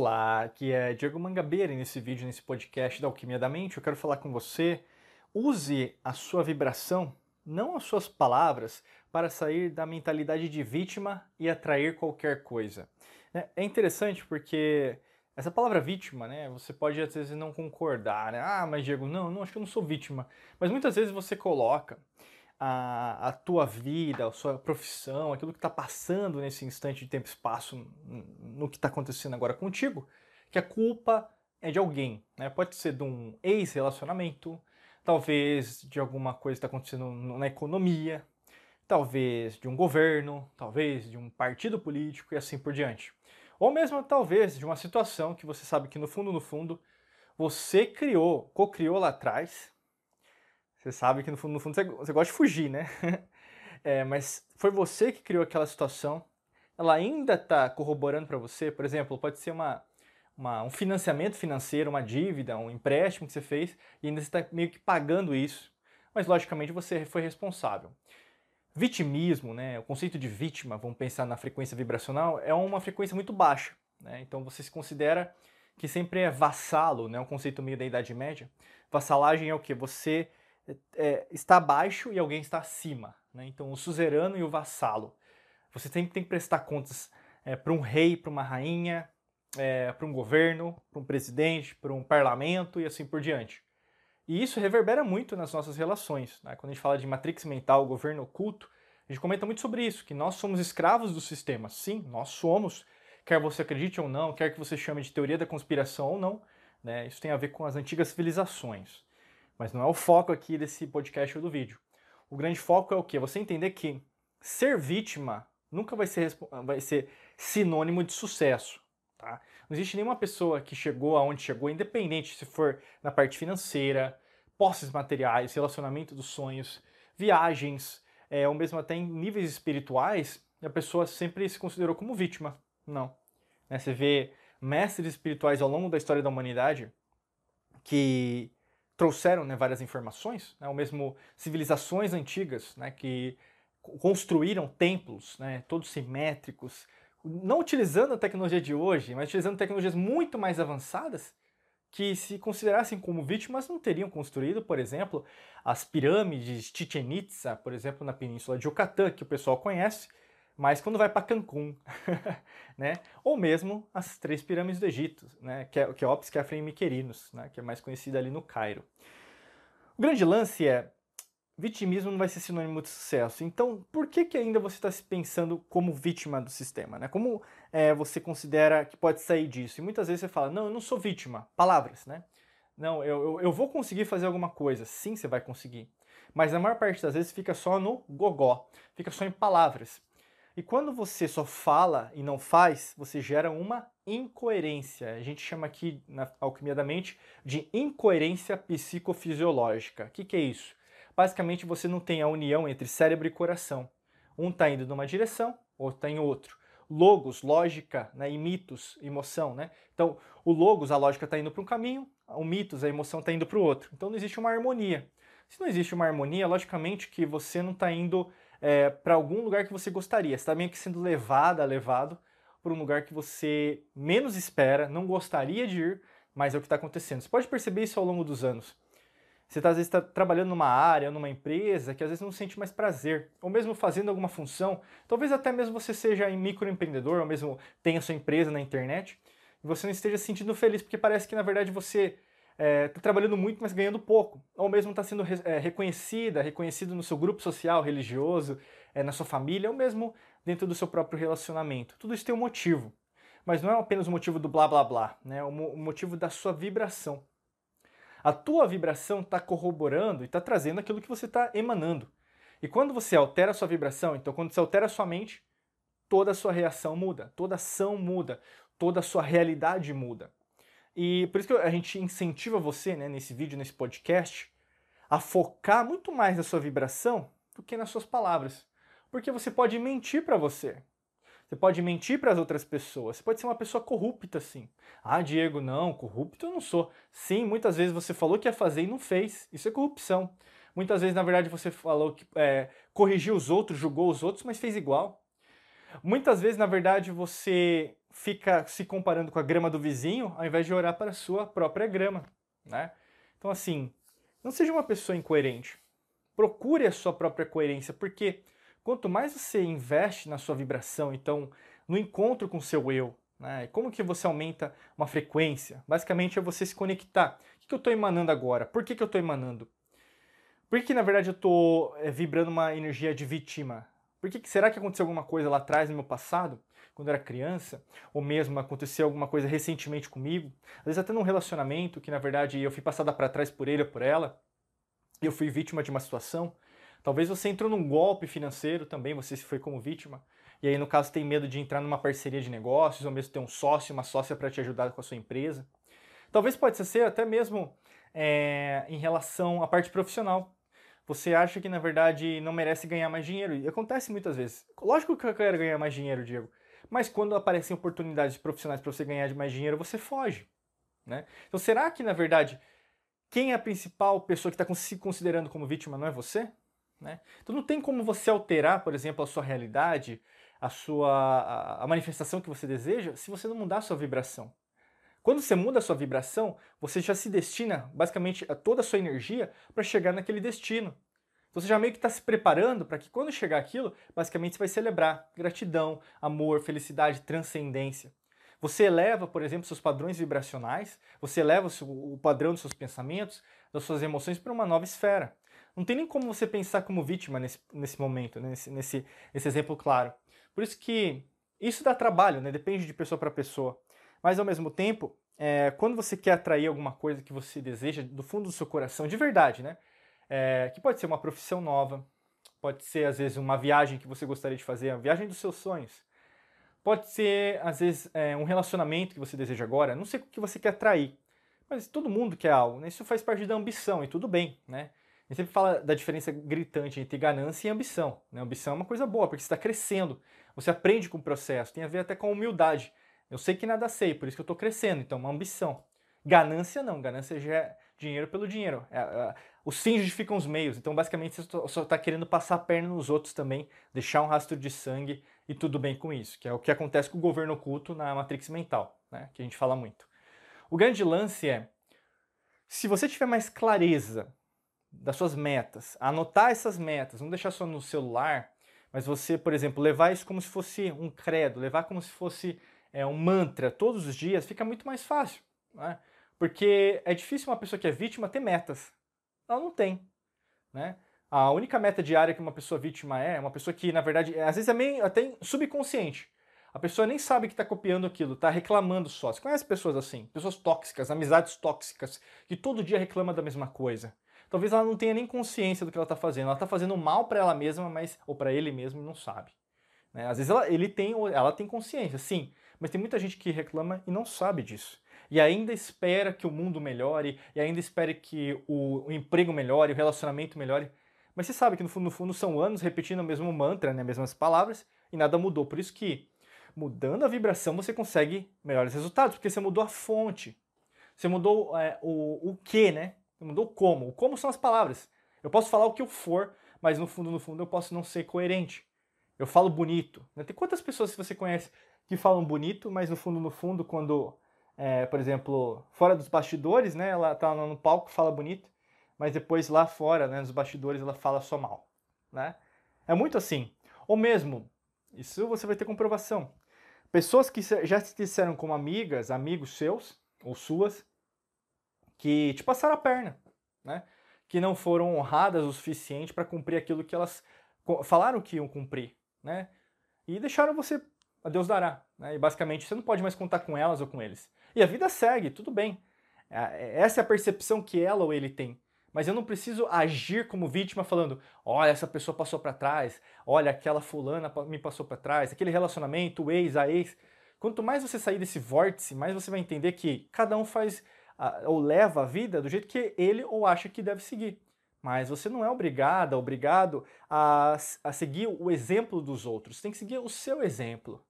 Olá, aqui é Diego Mangabeira e nesse vídeo, nesse podcast da Alquimia da Mente, eu quero falar com você. Use a sua vibração, não as suas palavras, para sair da mentalidade de vítima e atrair qualquer coisa. É, é interessante porque essa palavra vítima, né, você pode às vezes não concordar, né? Ah, mas Diego, não, não, acho que eu não sou vítima. Mas muitas vezes você coloca a, a tua vida, a sua profissão, aquilo que está passando nesse instante de tempo e espaço, no que está acontecendo agora contigo, que a culpa é de alguém. Né? Pode ser de um ex-relacionamento, talvez de alguma coisa que está acontecendo na economia, talvez de um governo, talvez de um partido político e assim por diante. Ou mesmo talvez de uma situação que você sabe que no fundo, no fundo, você criou, co-criou lá atrás, você sabe que no fundo, no fundo você, você gosta de fugir, né? é, mas foi você que criou aquela situação. Ela ainda está corroborando para você. Por exemplo, pode ser uma, uma, um financiamento financeiro, uma dívida, um empréstimo que você fez e ainda está meio que pagando isso. Mas logicamente você foi responsável. Vitimismo, né, o conceito de vítima, vamos pensar na frequência vibracional, é uma frequência muito baixa. Né? Então você se considera que sempre é vassalo, né, um conceito meio da Idade Média. Vassalagem é o que? Você é, está abaixo e alguém está acima. Né? Então, o suzerano e o vassalo. Você sempre tem que prestar contas é, para um rei, para uma rainha, é, para um governo, para um presidente, para um parlamento e assim por diante. E isso reverbera muito nas nossas relações. Né? Quando a gente fala de matrix mental, governo oculto, a gente comenta muito sobre isso, que nós somos escravos do sistema. Sim, nós somos, quer você acredite ou não, quer que você chame de teoria da conspiração ou não, né? isso tem a ver com as antigas civilizações. Mas não é o foco aqui desse podcast ou do vídeo. O grande foco é o quê? Você entender que ser vítima nunca vai ser, vai ser sinônimo de sucesso. Tá? Não existe nenhuma pessoa que chegou aonde chegou, independente se for na parte financeira, posses materiais, relacionamento dos sonhos, viagens, é, ou mesmo até em níveis espirituais, a pessoa sempre se considerou como vítima. Não. Né? Você vê mestres espirituais ao longo da história da humanidade que trouxeram né, várias informações, né, ou mesmo civilizações antigas né, que construíram templos, né, todos simétricos, não utilizando a tecnologia de hoje, mas utilizando tecnologias muito mais avançadas, que se considerassem como vítimas não teriam construído, por exemplo, as pirâmides de Chichen Itza, por exemplo, na península de Yucatán, que o pessoal conhece, mas quando vai para Cancún, né? Ou mesmo as três pirâmides do Egito, né? Que é, que é Kefren e Miquerinos, né? Que é mais conhecida ali no Cairo. O grande lance é vitimismo não vai ser sinônimo de sucesso. Então, por que, que ainda você está se pensando como vítima do sistema? Né? Como é, você considera que pode sair disso? E muitas vezes você fala, não, eu não sou vítima. Palavras, né? Não, eu, eu, eu vou conseguir fazer alguma coisa. Sim, você vai conseguir. Mas a maior parte das vezes fica só no gogó, fica só em palavras. E quando você só fala e não faz, você gera uma incoerência. A gente chama aqui na alquimia da mente de incoerência psicofisiológica. O que, que é isso? Basicamente, você não tem a união entre cérebro e coração. Um está indo numa direção, outro está em outro. Logos, lógica, né, e mitos, emoção. Né? Então, o logos, a lógica está indo para um caminho, o mitos, a emoção está indo para o outro. Então, não existe uma harmonia. Se não existe uma harmonia, logicamente que você não está indo é, para algum lugar que você gostaria. Você está meio que sendo levada, levado para um lugar que você menos espera, não gostaria de ir, mas é o que está acontecendo. Você pode perceber isso ao longo dos anos. Você tá, às vezes está trabalhando numa área, numa empresa que às vezes não sente mais prazer, ou mesmo fazendo alguma função, talvez até mesmo você seja microempreendedor, ou mesmo tenha sua empresa na internet, e você não esteja se sentindo feliz, porque parece que na verdade você está é, tá trabalhando muito, mas ganhando pouco. Ou mesmo está sendo re, é, reconhecida, reconhecido no seu grupo social, religioso, é, na sua família, ou mesmo dentro do seu próprio relacionamento. Tudo isso tem um motivo. Mas não é apenas o motivo do blá blá blá, né? o, motivo da sua vibração. A tua vibração está corroborando e está trazendo aquilo que você está emanando. E quando você altera a sua vibração, então quando você altera a sua mente, toda a sua reação muda, toda ação muda, toda a sua realidade muda. E por isso que a gente incentiva você, né, nesse vídeo, nesse podcast, a focar muito mais na sua vibração do que nas suas palavras. Porque você pode mentir para você. Você pode mentir para as outras pessoas. Você pode ser uma pessoa corrupta, sim. Ah, Diego, não, corrupto eu não sou. Sim, muitas vezes você falou que ia fazer e não fez. Isso é corrupção. Muitas vezes, na verdade, você falou que é, corrigiu os outros, julgou os outros, mas fez igual. Muitas vezes, na verdade, você fica se comparando com a grama do vizinho ao invés de olhar para a sua própria grama, né? Então, assim, não seja uma pessoa incoerente. Procure a sua própria coerência, porque quanto mais você investe na sua vibração, então, no encontro com o seu eu, né? Como que você aumenta uma frequência? Basicamente é você se conectar. O que eu estou emanando agora? Por que, que eu estou emanando? Por que, na verdade, eu estou é, vibrando uma energia de vítima? Por que, será que aconteceu alguma coisa lá atrás no meu passado, quando era criança? Ou mesmo aconteceu alguma coisa recentemente comigo? Às vezes até num relacionamento que, na verdade, eu fui passada para trás por ele ou por ela, e eu fui vítima de uma situação. Talvez você entrou num golpe financeiro também, você se foi como vítima. E aí, no caso, tem medo de entrar numa parceria de negócios, ou mesmo ter um sócio, uma sócia para te ajudar com a sua empresa. Talvez pode ser até mesmo é, em relação à parte profissional. Você acha que, na verdade, não merece ganhar mais dinheiro. E acontece muitas vezes. Lógico que eu quero ganhar mais dinheiro, Diego. Mas quando aparecem oportunidades profissionais para você ganhar mais dinheiro, você foge. Né? Então, será que, na verdade, quem é a principal pessoa que está se considerando como vítima não é você? Né? Então, não tem como você alterar, por exemplo, a sua realidade a sua a manifestação que você deseja se você não mudar a sua vibração. Quando você muda a sua vibração, você já se destina basicamente a toda a sua energia para chegar naquele destino. Então, você já meio que está se preparando para que quando chegar aquilo, basicamente você vai celebrar gratidão, amor, felicidade, transcendência. Você eleva, por exemplo, seus padrões vibracionais, você eleva o, padrão dos seus pensamentos, das suas emoções para uma nova esfera. Não tem nem como você pensar como vítima nesse, nesse momento, nesse, nesse, nesse exemplo claro. Por isso que isso dá trabalho, né? Depende de pessoa para pessoa. Mas ao mesmo tempo, é, quando você quer atrair alguma coisa que você deseja do fundo do seu coração, de verdade, né? É, que pode ser uma profissão nova, pode ser às vezes uma viagem que você gostaria de fazer, a viagem dos seus sonhos. Pode ser, às vezes, é, um relacionamento que você deseja agora. Não sei o que você quer atrair, mas todo mundo quer algo. Né? Isso faz parte da ambição e tudo bem, né? A gente sempre fala da diferença gritante entre ganância e ambição. Né? Ambição é uma coisa boa, porque você está crescendo. Você aprende com o processo, tem a ver até com a humildade. Eu sei que nada sei, por isso que eu estou crescendo, então uma ambição. Ganância não, ganância já é dinheiro pelo dinheiro. É, é, os fins justificam os meios, então basicamente você só está querendo passar a perna nos outros também, deixar um rastro de sangue e tudo bem com isso, que é o que acontece com o governo oculto na Matrix mental, né, que a gente fala muito. O grande lance é, se você tiver mais clareza das suas metas, anotar essas metas, não deixar só no celular, mas você, por exemplo, levar isso como se fosse um credo, levar como se fosse é, um mantra todos os dias, fica muito mais fácil. Né? Porque é difícil uma pessoa que é vítima ter metas. Ela não tem. Né? A única meta diária que uma pessoa vítima é, uma pessoa que, na verdade, é, às vezes é meio até subconsciente. A pessoa nem sabe que está copiando aquilo, está reclamando só. Você conhece pessoas assim? Pessoas tóxicas, amizades tóxicas, que todo dia reclamam da mesma coisa talvez ela não tenha nem consciência do que ela está fazendo. Ela está fazendo mal para ela mesma, mas ou para ele mesmo e não sabe. Né? Às vezes ela, ele tem, ela tem consciência, sim, mas tem muita gente que reclama e não sabe disso. E ainda espera que o mundo melhore, e ainda espera que o, o emprego melhore, o relacionamento melhore. Mas você sabe que no fundo, no fundo são anos repetindo o mesmo mantra, né, as mesmas palavras, e nada mudou. Por isso que mudando a vibração você consegue melhores resultados, porque você mudou a fonte. Você mudou é, o, o que, né? mudou o como. O como são as palavras. Eu posso falar o que eu for, mas no fundo, no fundo, eu posso não ser coerente. Eu falo bonito. Né? Tem quantas pessoas você conhece que falam bonito, mas no fundo, no fundo, quando, é, por exemplo, fora dos bastidores, né, ela tá no palco, fala bonito, mas depois lá fora, né, nos bastidores, ela fala só mal. Né? É muito assim. Ou mesmo, isso você vai ter comprovação. Pessoas que já se disseram como amigas, amigos seus ou suas, que te passaram a perna, né? que não foram honradas o suficiente para cumprir aquilo que elas falaram que iam cumprir, né? E deixaram você a Deus dará, né? E basicamente você não pode mais contar com elas ou com eles. E a vida segue, tudo bem. Essa é a percepção que ela ou ele tem. Mas eu não preciso agir como vítima falando: olha, essa pessoa passou para trás, olha, aquela fulana me passou para trás, aquele relacionamento, o ex, a ex. Quanto mais você sair desse vórtice, mais você vai entender que cada um faz ou leva a vida do jeito que ele ou acha que deve seguir. Mas você não é obrigada, obrigado a, a seguir o exemplo dos outros. Você tem que seguir o seu exemplo.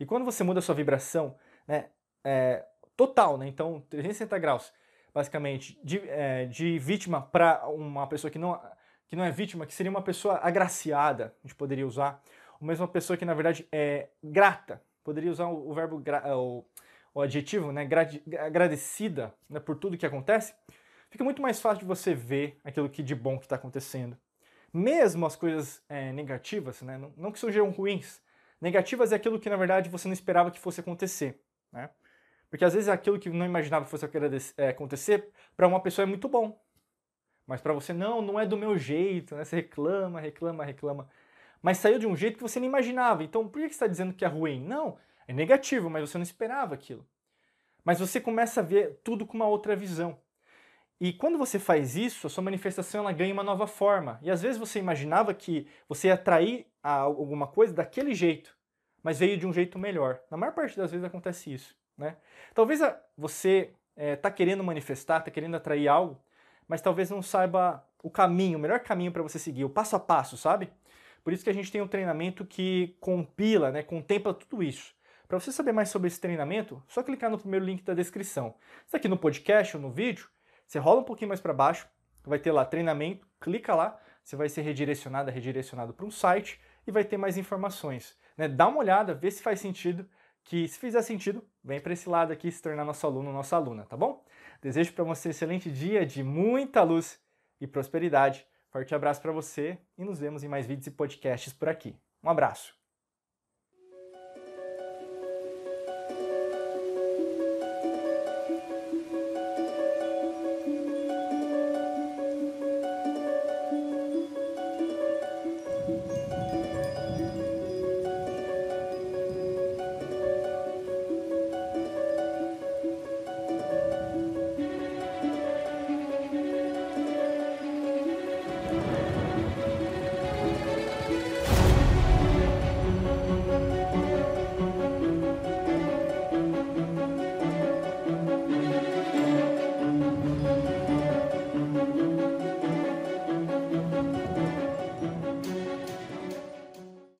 E quando você muda a sua vibração, né, é, total, né, então 360 graus, basicamente, de, é, de vítima para uma pessoa que não, que não é vítima, que seria uma pessoa agraciada, a gente poderia usar, ou mesmo uma pessoa que na verdade é grata poderia usar o, verbo, o, o adjetivo, né, agradecida né, por tudo que acontece, fica muito mais fácil de você ver aquilo que de bom que está acontecendo. Mesmo as coisas é, negativas, né, não, não que sejam ruins, negativas é aquilo que na verdade você não esperava que fosse acontecer. Né? Porque às vezes aquilo que não imaginava fosse é, acontecer, para uma pessoa é muito bom. Mas para você, não, não é do meu jeito, né? Você reclama, reclama, reclama. Mas saiu de um jeito que você não imaginava. Então por que você está dizendo que é ruim? Não, é negativo, mas você não esperava aquilo. Mas você começa a ver tudo com uma outra visão. E quando você faz isso, a sua manifestação ela ganha uma nova forma. E às vezes você imaginava que você ia atrair alguma coisa daquele jeito, mas veio de um jeito melhor. Na maior parte das vezes acontece isso. Né? Talvez você está é, querendo manifestar, está querendo atrair algo, mas talvez não saiba o caminho, o melhor caminho para você seguir, o passo a passo, sabe? Por isso que a gente tem um treinamento que compila, né, contempla tudo isso. Para você saber mais sobre esse treinamento, só clicar no primeiro link da descrição. Está aqui no podcast ou no vídeo, você rola um pouquinho mais para baixo, vai ter lá treinamento, clica lá, você vai ser redirecionado, redirecionado para um site e vai ter mais informações. Né? Dá uma olhada, vê se faz sentido, que se fizer sentido, vem para esse lado aqui se tornar nosso aluno, nossa aluna, tá bom? Desejo para você um excelente dia de muita luz e prosperidade. Forte abraço para você e nos vemos em mais vídeos e podcasts por aqui. Um abraço.